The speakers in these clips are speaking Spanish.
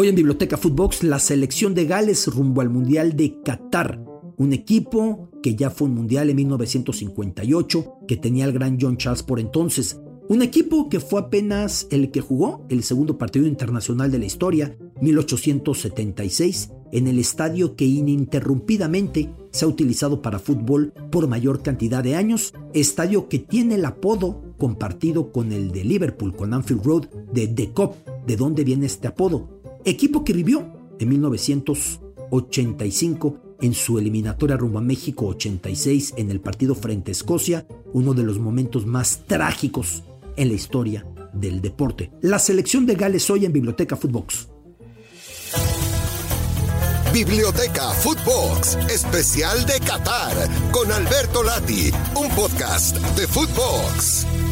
Hoy en Biblioteca Footbox, la selección de Gales rumbo al Mundial de Qatar. Un equipo que ya fue un mundial en 1958, que tenía el gran John Charles por entonces. Un equipo que fue apenas el que jugó el segundo partido internacional de la historia, 1876, en el estadio que ininterrumpidamente se ha utilizado para fútbol por mayor cantidad de años, estadio que tiene el apodo compartido con el de Liverpool, con Anfield Road, de The Cop. ¿De dónde viene este apodo? Equipo que vivió en 1985 en su eliminatoria rumbo a México 86 en el partido frente a Escocia, uno de los momentos más trágicos en la historia del deporte. La selección de Gales hoy en Biblioteca Footbox. Biblioteca Footbox, especial de Qatar, con Alberto Lati, un podcast de Footbox.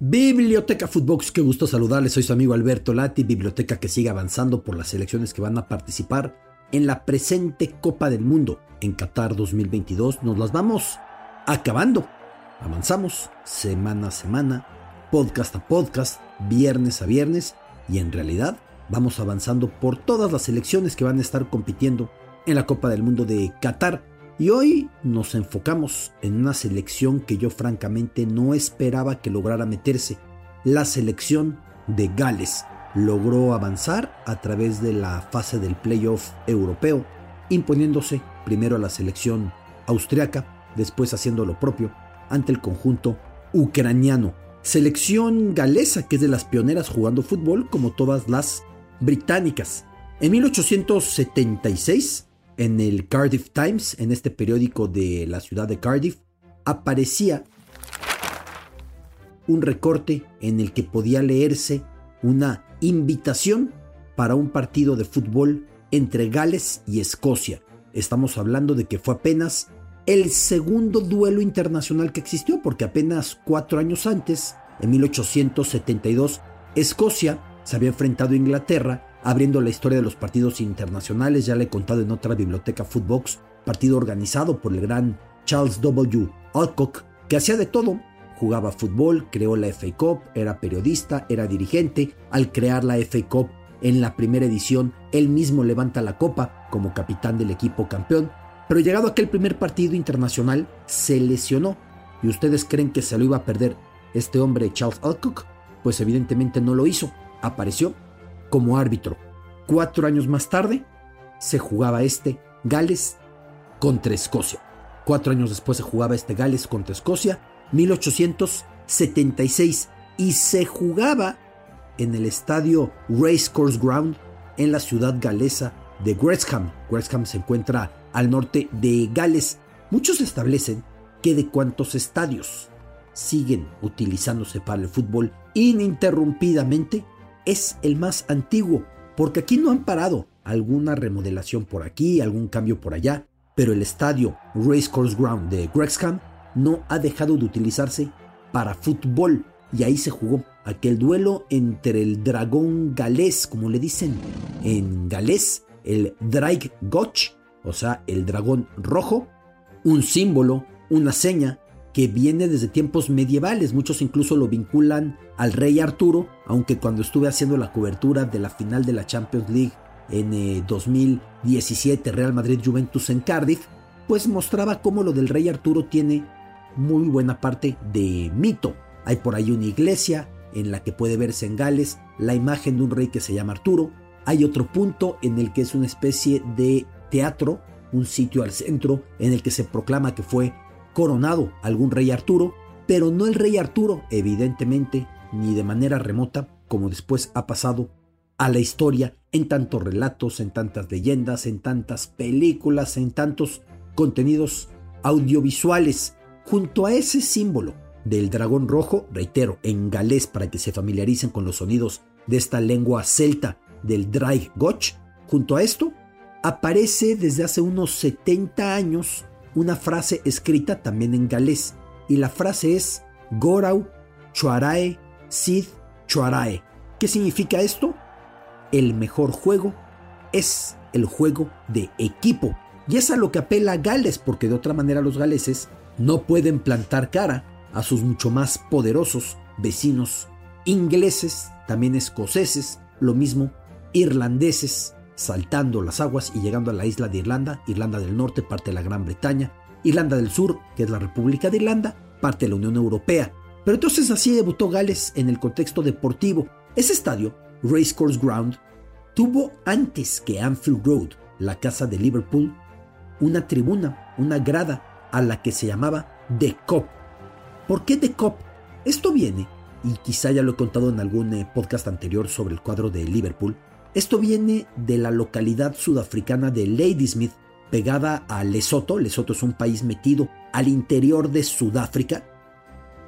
Biblioteca Footbox, qué gusto saludarles, soy su amigo Alberto Lati, biblioteca que sigue avanzando por las selecciones que van a participar en la presente Copa del Mundo en Qatar 2022. Nos las vamos acabando. Avanzamos semana a semana, podcast a podcast, viernes a viernes y en realidad vamos avanzando por todas las selecciones que van a estar compitiendo en la Copa del Mundo de Qatar. Y hoy nos enfocamos en una selección que yo francamente no esperaba que lograra meterse. La selección de Gales logró avanzar a través de la fase del playoff europeo, imponiéndose primero a la selección austriaca, después haciendo lo propio ante el conjunto ucraniano. Selección galesa que es de las pioneras jugando fútbol como todas las británicas. En 1876, en el Cardiff Times, en este periódico de la ciudad de Cardiff, aparecía un recorte en el que podía leerse una invitación para un partido de fútbol entre Gales y Escocia. Estamos hablando de que fue apenas el segundo duelo internacional que existió, porque apenas cuatro años antes, en 1872, Escocia se había enfrentado a Inglaterra, abriendo la historia de los partidos internacionales, ya le he contado en otra biblioteca Footbox, partido organizado por el gran Charles W. Alcock, que hacía de todo. Jugaba fútbol, creó la FA Cup, era periodista, era dirigente. Al crear la FA Cup en la primera edición, él mismo levanta la copa como capitán del equipo campeón. Pero llegado aquel primer partido internacional, se lesionó. ¿Y ustedes creen que se lo iba a perder este hombre Charles Alcock? Pues evidentemente no lo hizo apareció como árbitro. Cuatro años más tarde se jugaba este Gales contra Escocia. Cuatro años después se jugaba este Gales contra Escocia, 1876, y se jugaba en el estadio Racecourse Ground en la ciudad galesa de Wrexham. Wrexham se encuentra al norte de Gales. Muchos establecen que de cuantos estadios siguen utilizándose para el fútbol ininterrumpidamente, es el más antiguo, porque aquí no han parado. Alguna remodelación por aquí, algún cambio por allá, pero el estadio Racecourse Ground de Wrexham no ha dejado de utilizarse para fútbol y ahí se jugó aquel duelo entre el dragón galés, como le dicen en galés, el Draig Goch, o sea, el dragón rojo, un símbolo, una seña que viene desde tiempos medievales. Muchos incluso lo vinculan al rey Arturo, aunque cuando estuve haciendo la cobertura de la final de la Champions League en 2017 eh, Real Madrid Juventus en Cardiff, pues mostraba cómo lo del rey Arturo tiene muy buena parte de mito. Hay por ahí una iglesia en la que puede verse en Gales la imagen de un rey que se llama Arturo. Hay otro punto en el que es una especie de teatro, un sitio al centro en el que se proclama que fue coronado algún rey Arturo, pero no el rey Arturo, evidentemente, ni de manera remota, como después ha pasado a la historia en tantos relatos, en tantas leyendas, en tantas películas, en tantos contenidos audiovisuales. Junto a ese símbolo del dragón rojo, reitero, en galés para que se familiaricen con los sonidos de esta lengua celta del Draig Goch, junto a esto aparece desde hace unos 70 años una frase escrita también en galés, y la frase es Gorau Chuarae Sid Chuarae. ¿Qué significa esto? El mejor juego es el juego de equipo. Y es a lo que apela Gales, porque de otra manera los galeses no pueden plantar cara a sus mucho más poderosos vecinos ingleses, también escoceses, lo mismo, irlandeses, saltando las aguas y llegando a la isla de Irlanda, Irlanda del Norte, parte de la Gran Bretaña, Irlanda del Sur, que es la República de Irlanda, parte de la Unión Europea. Pero entonces así debutó Gales en el contexto deportivo. Ese estadio, Racecourse Ground, tuvo antes que Anfield Road, la casa de Liverpool, una tribuna, una grada a la que se llamaba The Cop. ¿Por qué The Cop? Esto viene, y quizá ya lo he contado en algún eh, podcast anterior sobre el cuadro de Liverpool, esto viene de la localidad sudafricana de Ladysmith, pegada a Lesoto. Lesoto es un país metido al interior de Sudáfrica.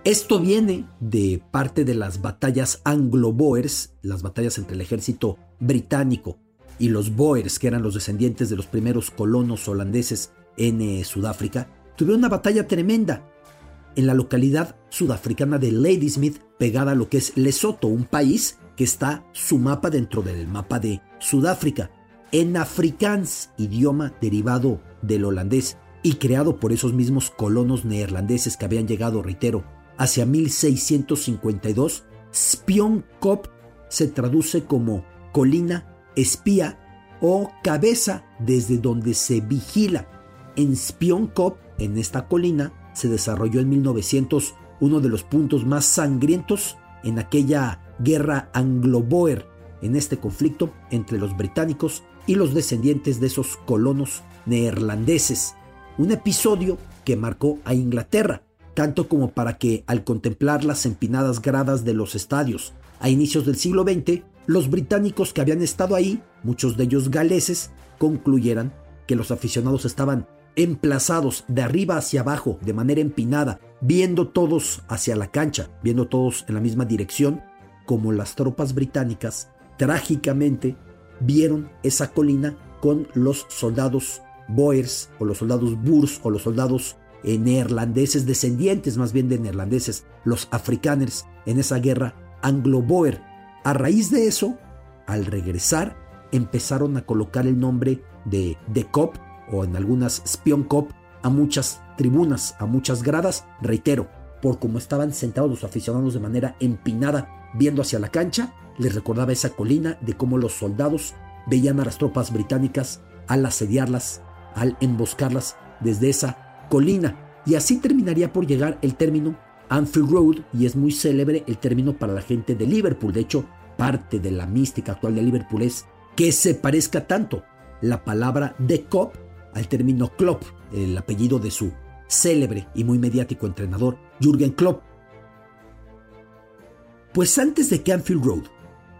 Esto viene de parte de las batallas anglo-boers, las batallas entre el ejército británico y los boers, que eran los descendientes de los primeros colonos holandeses en eh, Sudáfrica. Tuvieron una batalla tremenda en la localidad sudafricana de Ladysmith, pegada a lo que es Lesoto, un país que está su mapa dentro del mapa de Sudáfrica, en afrikaans, idioma derivado del holandés y creado por esos mismos colonos neerlandeses que habían llegado, reitero, hacia 1652, Spionkop se traduce como colina, espía o cabeza desde donde se vigila. En Spionkop, en esta colina, se desarrolló en 1900 uno de los puntos más sangrientos en aquella guerra anglo-boer en este conflicto entre los británicos y los descendientes de esos colonos neerlandeses. Un episodio que marcó a Inglaterra, tanto como para que al contemplar las empinadas gradas de los estadios a inicios del siglo XX, los británicos que habían estado ahí, muchos de ellos galeses, concluyeran que los aficionados estaban emplazados de arriba hacia abajo, de manera empinada, viendo todos hacia la cancha, viendo todos en la misma dirección, como las tropas británicas trágicamente vieron esa colina con los soldados Boers o los soldados Boers o los soldados eh, neerlandeses, descendientes más bien de neerlandeses, los afrikaners en esa guerra anglo-boer. A raíz de eso, al regresar, empezaron a colocar el nombre de The Cop o en algunas Spion Cop a muchas tribunas, a muchas gradas, reitero, por cómo estaban sentados los aficionados de manera empinada viendo hacia la cancha, les recordaba esa colina de cómo los soldados veían a las tropas británicas al asediarlas, al emboscarlas desde esa colina. Y así terminaría por llegar el término Anfield Road y es muy célebre el término para la gente de Liverpool. De hecho, parte de la mística actual de Liverpool es que se parezca tanto la palabra de Cop al término Klopp, el apellido de su célebre y muy mediático entrenador Jürgen Klopp. Pues antes de que Anfield Road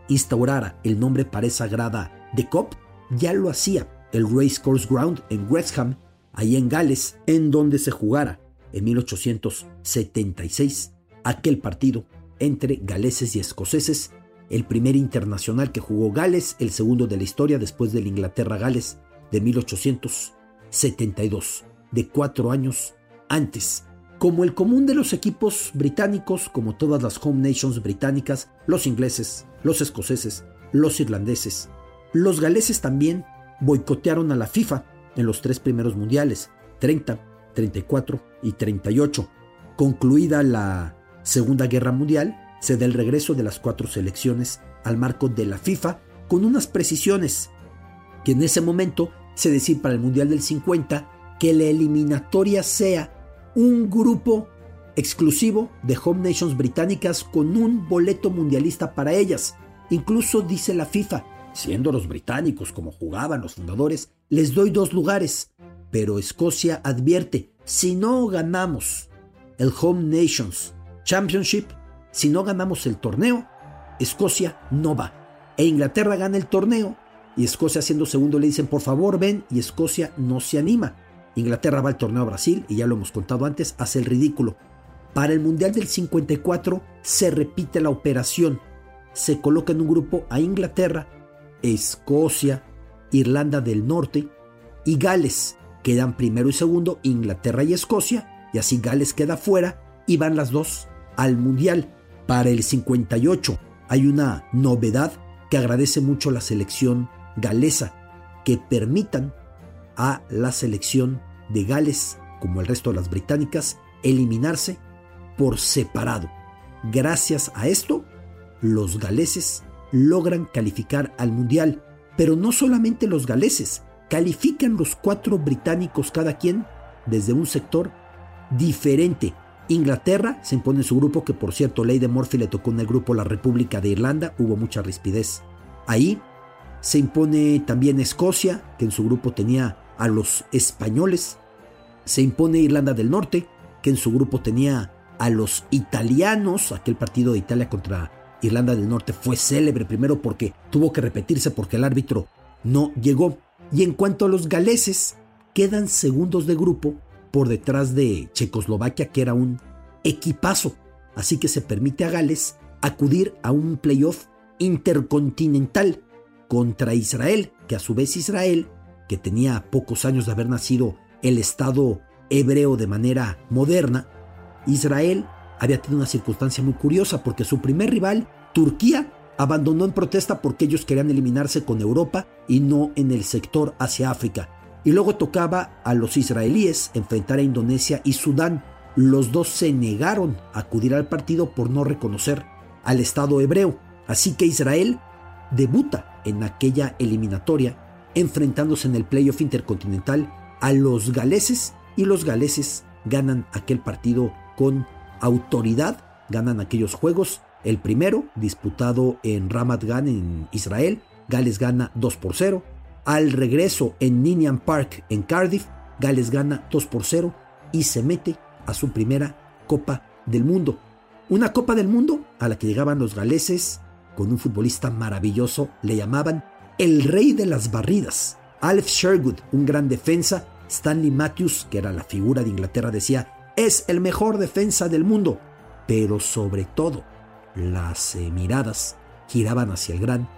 instaurara el nombre para esa grada de Cop, ya lo hacía el Racecourse Ground en Wrexham, ahí en Gales, en donde se jugara en 1876 aquel partido entre galeses y escoceses, el primer internacional que jugó Gales, el segundo de la historia después del Inglaterra-Gales de 1872, de cuatro años antes. Como el común de los equipos británicos, como todas las home nations británicas, los ingleses, los escoceses, los irlandeses, los galeses también boicotearon a la FIFA en los tres primeros mundiales, 30, 34 y 38. Concluida la Segunda Guerra Mundial, se da el regreso de las cuatro selecciones al marco de la FIFA con unas precisiones que en ese momento se decía para el Mundial del 50 que la eliminatoria sea un grupo exclusivo de home nations británicas con un boleto mundialista para ellas. Incluso dice la FIFA, siendo los británicos como jugaban los fundadores, les doy dos lugares. Pero Escocia advierte, si no ganamos el Home Nations Championship, si no ganamos el torneo, Escocia no va. E Inglaterra gana el torneo y Escocia siendo segundo le dicen, por favor ven, y Escocia no se anima. Inglaterra va al torneo a Brasil y ya lo hemos contado antes, hace el ridículo. Para el Mundial del 54 se repite la operación. Se coloca en un grupo a Inglaterra, Escocia, Irlanda del Norte y Gales. Quedan primero y segundo Inglaterra y Escocia y así Gales queda fuera y van las dos al Mundial. Para el 58 hay una novedad que agradece mucho la selección galesa, que permitan a la selección de Gales, como el resto de las británicas, eliminarse por separado. Gracias a esto, los galeses logran calificar al Mundial, pero no solamente los galeses, califican los cuatro británicos cada quien desde un sector diferente. Inglaterra se impone en su grupo, que por cierto, Ley de Murphy le tocó en el grupo la República de Irlanda, hubo mucha rispidez ahí. Se impone también Escocia, que en su grupo tenía a los españoles. Se impone Irlanda del Norte, que en su grupo tenía a los italianos. Aquel partido de Italia contra Irlanda del Norte fue célebre primero porque tuvo que repetirse porque el árbitro no llegó. Y en cuanto a los galeses, quedan segundos de grupo por detrás de Checoslovaquia, que era un equipazo. Así que se permite a Gales acudir a un playoff intercontinental contra Israel, que a su vez Israel, que tenía pocos años de haber nacido el Estado hebreo de manera moderna, Israel había tenido una circunstancia muy curiosa porque su primer rival, Turquía, abandonó en protesta porque ellos querían eliminarse con Europa y no en el sector hacia África. Y luego tocaba a los israelíes enfrentar a Indonesia y Sudán. Los dos se negaron a acudir al partido por no reconocer al Estado hebreo. Así que Israel debuta en aquella eliminatoria enfrentándose en el playoff intercontinental a los galeses y los galeses ganan aquel partido con autoridad, ganan aquellos juegos. El primero, disputado en Ramat Gan en Israel, Gales gana 2 por 0. Al regreso en Ninian Park en Cardiff, Gales gana 2 por 0 y se mete a su primera Copa del Mundo. Una Copa del Mundo a la que llegaban los galeses con un futbolista maravilloso, le llamaban el rey de las barridas. Alf Sherwood, un gran defensa, Stanley Matthews, que era la figura de Inglaterra, decía, es el mejor defensa del mundo. Pero sobre todo, las miradas giraban hacia el gran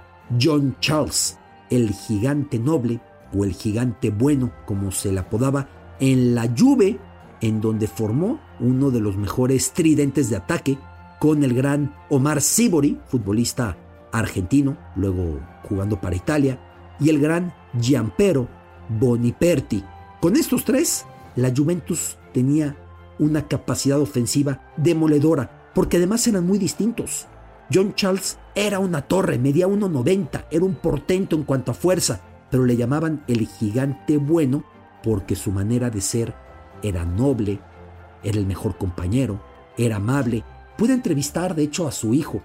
John Charles, el gigante noble o el gigante bueno, como se le apodaba, en la Juve, en donde formó uno de los mejores tridentes de ataque con el gran Omar Sibori, futbolista argentino, luego jugando para Italia, y el gran Giampero Boniperti. Con estos tres, la Juventus tenía una capacidad ofensiva demoledora, porque además eran muy distintos. John Charles era una torre, medía 1,90, era un portento en cuanto a fuerza, pero le llamaban el gigante bueno porque su manera de ser era noble, era el mejor compañero, era amable. Pude entrevistar, de hecho, a su hijo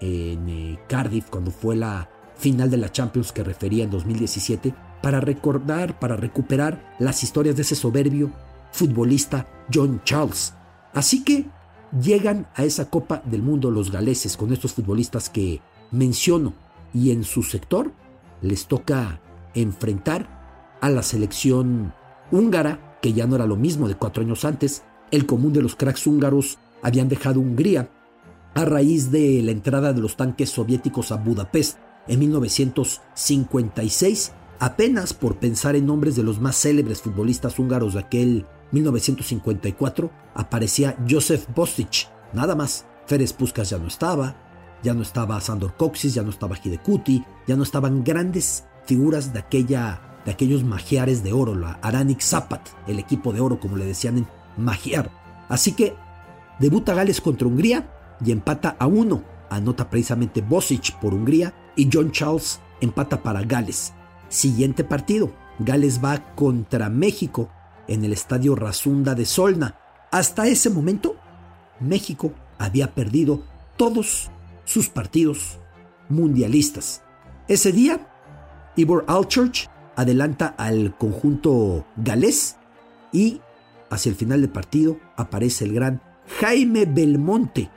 en eh, Cardiff cuando fue la final de la Champions que refería en 2017 para recordar, para recuperar las historias de ese soberbio futbolista John Charles. Así que llegan a esa Copa del Mundo los galeses con estos futbolistas que menciono y en su sector les toca enfrentar a la selección húngara, que ya no era lo mismo de cuatro años antes. El común de los cracks húngaros habían dejado Hungría a raíz de la entrada de los tanques soviéticos a Budapest en 1956, apenas por pensar en nombres de los más célebres futbolistas húngaros de aquel 1954, aparecía Josef Bostic, nada más. Ferenc Puskas ya no estaba, ya no estaba Sandor Coxis, ya no estaba Hidekuti, ya no estaban grandes figuras de, aquella, de aquellos magiares de oro, la Aranik Zapat, el equipo de oro como le decían en magiar. Así que debuta Gales contra Hungría y empata a uno. Anota precisamente Bosic por Hungría y John Charles empata para Gales. Siguiente partido, Gales va contra México en el estadio Razunda de Solna. Hasta ese momento, México había perdido todos sus partidos mundialistas. Ese día, Ivor Alchurch adelanta al conjunto galés y hacia el final del partido aparece el gran Jaime Belmonte,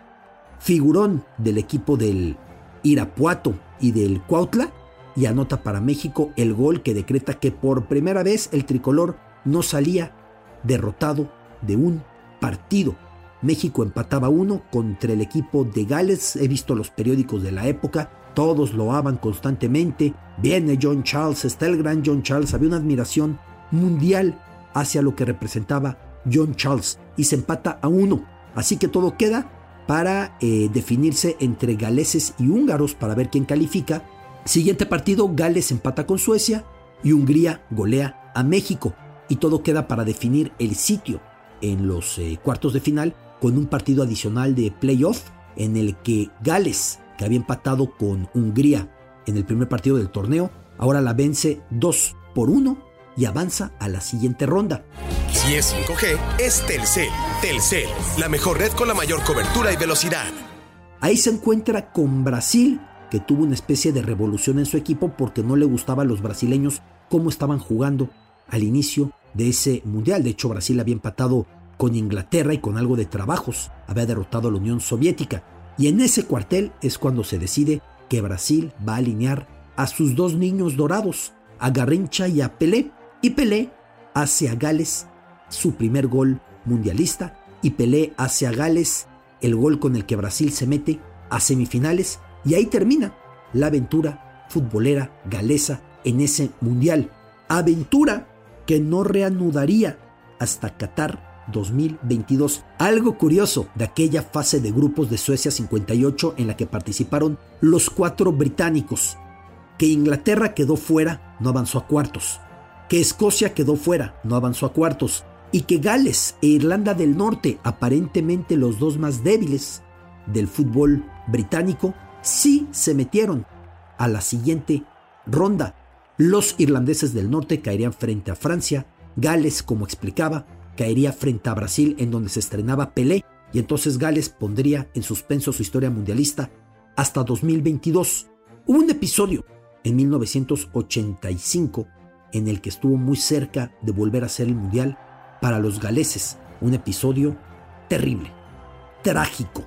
figurón del equipo del Irapuato y del Cuautla, y anota para México el gol que decreta que por primera vez el tricolor no salía derrotado de un partido. México empataba uno contra el equipo de Gales. He visto los periódicos de la época, todos lo aman constantemente. Viene John Charles, está el gran John Charles. Había una admiración mundial hacia lo que representaba John Charles y se empata a uno. Así que todo queda para eh, definirse entre galeses y húngaros para ver quién califica. Siguiente partido, Gales empata con Suecia y Hungría golea a México. Y todo queda para definir el sitio en los eh, cuartos de final con un partido adicional de playoff en el que Gales que había empatado con Hungría en el primer partido del torneo, ahora la vence 2 por 1 y avanza a la siguiente ronda. Si es 5G, es Telcel. Telcel, la mejor red con la mayor cobertura y velocidad. Ahí se encuentra con Brasil, que tuvo una especie de revolución en su equipo porque no le gustaba a los brasileños cómo estaban jugando al inicio de ese mundial. De hecho, Brasil había empatado con Inglaterra y con algo de trabajos había derrotado a la Unión Soviética. Y en ese cuartel es cuando se decide que Brasil va a alinear a sus dos niños dorados, a Garrincha y a Pelé. Y Pelé hace a Gales su primer gol mundialista y Pelé hace a Gales el gol con el que Brasil se mete a semifinales y ahí termina la aventura futbolera galesa en ese mundial. Aventura que no reanudaría hasta Qatar 2022. Algo curioso de aquella fase de grupos de Suecia 58 en la que participaron los cuatro británicos, que Inglaterra quedó fuera, no avanzó a cuartos, que Escocia quedó fuera, no avanzó a cuartos, y que Gales e Irlanda del Norte, aparentemente los dos más débiles del fútbol británico, sí se metieron a la siguiente ronda. Los irlandeses del norte caerían frente a Francia, Gales, como explicaba, caería frente a Brasil en donde se estrenaba Pelé y entonces Gales pondría en suspenso su historia mundialista hasta 2022. Hubo un episodio en 1985 en el que estuvo muy cerca de volver a ser el mundial para los galeses, un episodio terrible, trágico.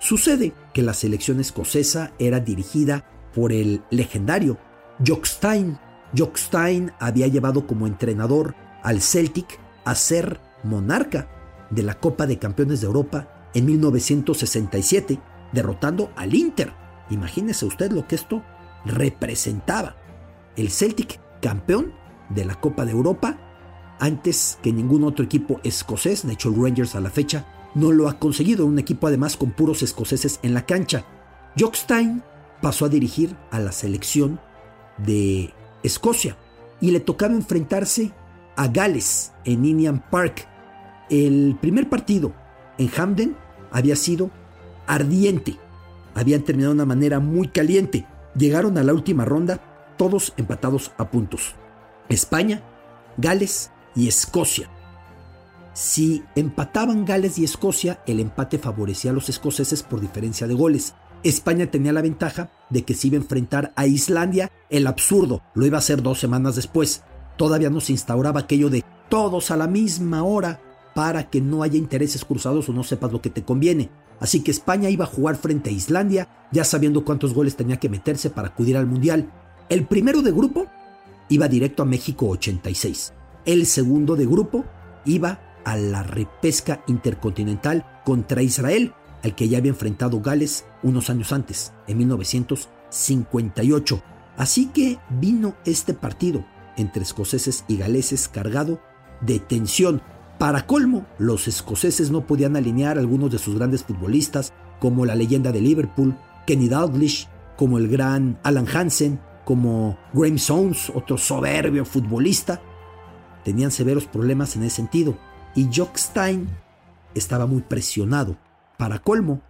Sucede que la selección escocesa era dirigida por el legendario Jock Stein. Jock Stein había llevado como entrenador al Celtic a ser monarca de la Copa de Campeones de Europa en 1967, derrotando al Inter. Imagínese usted lo que esto representaba. El Celtic campeón de la Copa de Europa antes que ningún otro equipo escocés, de hecho Rangers a la fecha no lo ha conseguido, un equipo además con puros escoceses en la cancha. Jock Stein pasó a dirigir a la selección de Escocia y le tocaba enfrentarse a Gales en Indian Park. El primer partido en Hamden había sido ardiente, habían terminado de una manera muy caliente. Llegaron a la última ronda todos empatados a puntos. España, Gales y Escocia. Si empataban Gales y Escocia, el empate favorecía a los escoceses por diferencia de goles. España tenía la ventaja de que se iba a enfrentar a Islandia, el absurdo, lo iba a hacer dos semanas después. Todavía no se instauraba aquello de todos a la misma hora para que no haya intereses cruzados o no sepas lo que te conviene. Así que España iba a jugar frente a Islandia, ya sabiendo cuántos goles tenía que meterse para acudir al Mundial. El primero de grupo iba directo a México 86. El segundo de grupo iba a la repesca intercontinental contra Israel, al que ya había enfrentado Gales unos años antes, en 1958. Así que vino este partido entre escoceses y galeses cargado de tensión. Para colmo, los escoceses no podían alinear a algunos de sus grandes futbolistas, como la leyenda de Liverpool, Kenny Dalglish, como el gran Alan Hansen, como Graham Sounds, otro soberbio futbolista. Tenían severos problemas en ese sentido. Y Jock Stein estaba muy presionado. Para colmo,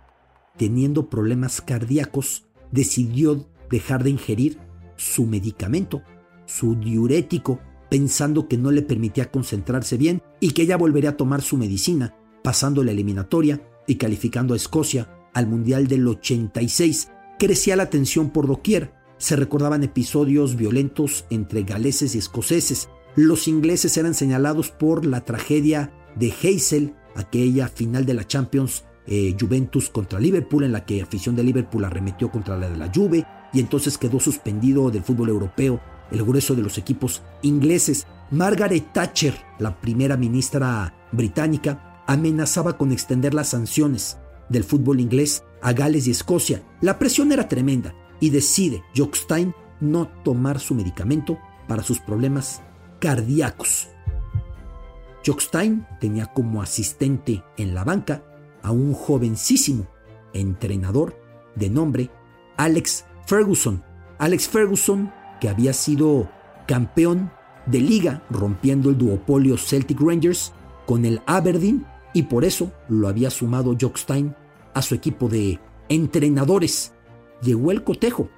teniendo problemas cardíacos, decidió dejar de ingerir su medicamento, su diurético, pensando que no le permitía concentrarse bien y que ya volvería a tomar su medicina, pasando la eliminatoria y calificando a Escocia al Mundial del 86. Crecía la tensión por doquier, se recordaban episodios violentos entre galeses y escoceses, los ingleses eran señalados por la tragedia de Heysel, aquella final de la Champions eh, Juventus contra Liverpool, en la que afición de Liverpool arremetió contra la de la Juve y entonces quedó suspendido del fútbol europeo el grueso de los equipos ingleses. Margaret Thatcher, la primera ministra británica, amenazaba con extender las sanciones del fútbol inglés a Gales y Escocia. La presión era tremenda y decide Jock Stein no tomar su medicamento para sus problemas cardíacos. Stein tenía como asistente en la banca a un jovencísimo entrenador de nombre Alex Ferguson. Alex Ferguson, que había sido campeón de liga rompiendo el duopolio Celtic Rangers con el Aberdeen y por eso lo había sumado Stein a su equipo de entrenadores. Llegó el cotejo.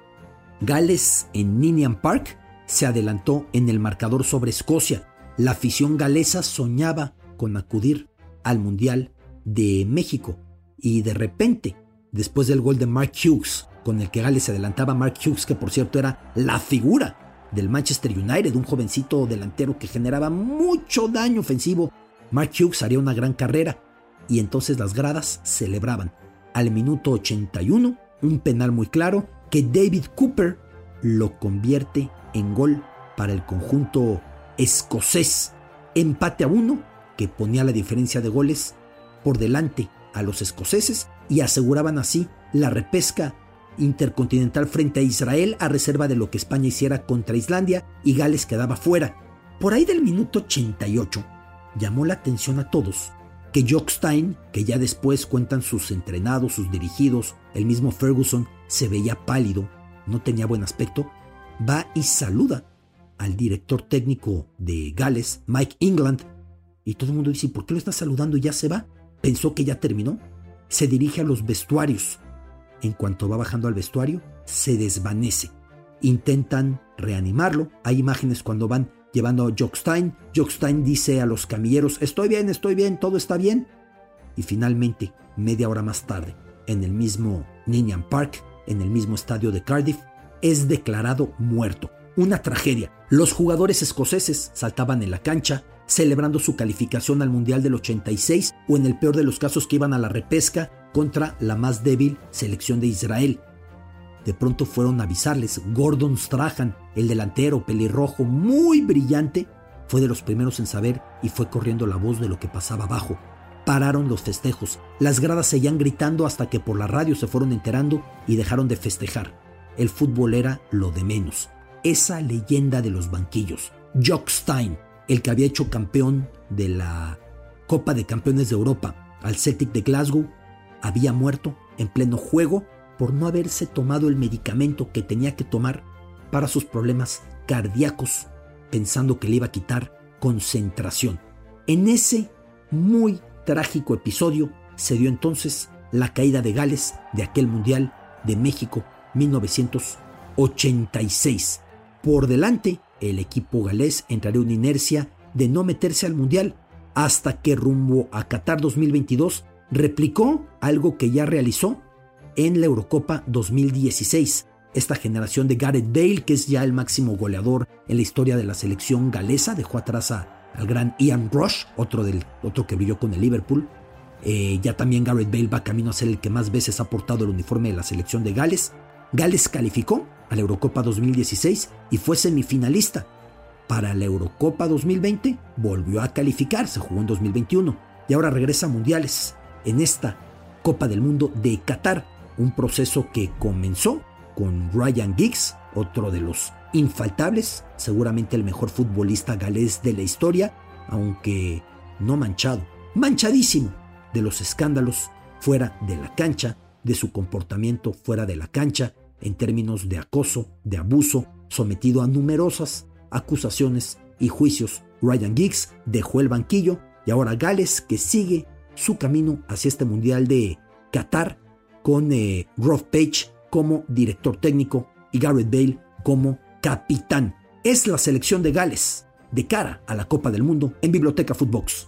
Gales en Ninian Park se adelantó en el marcador sobre Escocia. La afición galesa soñaba con acudir al Mundial de México y de repente, después del gol de Mark Hughes, con el que Gales se adelantaba, Mark Hughes, que por cierto era la figura del Manchester United, un jovencito delantero que generaba mucho daño ofensivo, Mark Hughes haría una gran carrera y entonces las gradas celebraban. Al minuto 81, un penal muy claro que David Cooper lo convierte en gol para el conjunto escocés. Empate a uno que ponía la diferencia de goles por delante a los escoceses y aseguraban así la repesca intercontinental frente a Israel a reserva de lo que España hiciera contra Islandia y Gales quedaba fuera. Por ahí del minuto 88 llamó la atención a todos que Jock Stein, que ya después cuentan sus entrenados, sus dirigidos, el mismo Ferguson, se veía pálido, no tenía buen aspecto, va y saluda al director técnico de Gales, Mike England, y todo el mundo dice, ¿por qué lo está saludando y ya se va? Pensó que ya terminó. Se dirige a los vestuarios. En cuanto va bajando al vestuario, se desvanece. Intentan reanimarlo. Hay imágenes cuando van llevando a Jockstein. Jockstein dice a los camilleros, estoy bien, estoy bien, todo está bien. Y finalmente, media hora más tarde, en el mismo Ninian Park, en el mismo estadio de Cardiff, es declarado muerto. Una tragedia. Los jugadores escoceses saltaban en la cancha, celebrando su calificación al Mundial del 86 o en el peor de los casos que iban a la repesca contra la más débil selección de Israel. De pronto fueron a avisarles. Gordon Strahan, el delantero pelirrojo muy brillante, fue de los primeros en saber y fue corriendo la voz de lo que pasaba abajo. Pararon los festejos. Las gradas seguían gritando hasta que por la radio se fueron enterando y dejaron de festejar. El fútbol era lo de menos. Esa leyenda de los banquillos. Jock Stein, el que había hecho campeón de la Copa de Campeones de Europa al Celtic de Glasgow, había muerto en pleno juego por no haberse tomado el medicamento que tenía que tomar para sus problemas cardíacos, pensando que le iba a quitar concentración. En ese muy trágico episodio se dio entonces la caída de Gales de aquel Mundial de México 1986. Por delante, el equipo galés entraría en inercia de no meterse al Mundial hasta que rumbo a Qatar 2022 replicó algo que ya realizó en la Eurocopa 2016. Esta generación de Gareth Bale, que es ya el máximo goleador en la historia de la selección galesa, dejó atrás al gran Ian Rush, otro, del, otro que brilló con el Liverpool. Eh, ya también Gareth Bale va camino a ser el que más veces ha portado el uniforme de la selección de Gales. Gales calificó a la Eurocopa 2016 y fue semifinalista. Para la Eurocopa 2020 volvió a calificar, se jugó en 2021 y ahora regresa a mundiales en esta Copa del Mundo de Qatar un proceso que comenzó con Ryan Giggs, otro de los infaltables, seguramente el mejor futbolista galés de la historia, aunque no manchado, manchadísimo de los escándalos fuera de la cancha, de su comportamiento fuera de la cancha, en términos de acoso, de abuso, sometido a numerosas acusaciones y juicios. Ryan Giggs dejó el banquillo y ahora Gales que sigue su camino hacia este Mundial de Qatar con eh, Page como director técnico y Garrett Bale como capitán. Es la selección de Gales de cara a la Copa del Mundo en Biblioteca Footbox.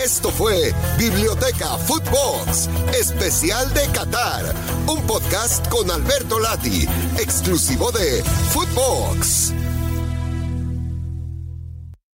Esto fue Biblioteca Footbox, especial de Qatar, un podcast con Alberto Lati, exclusivo de Footbox.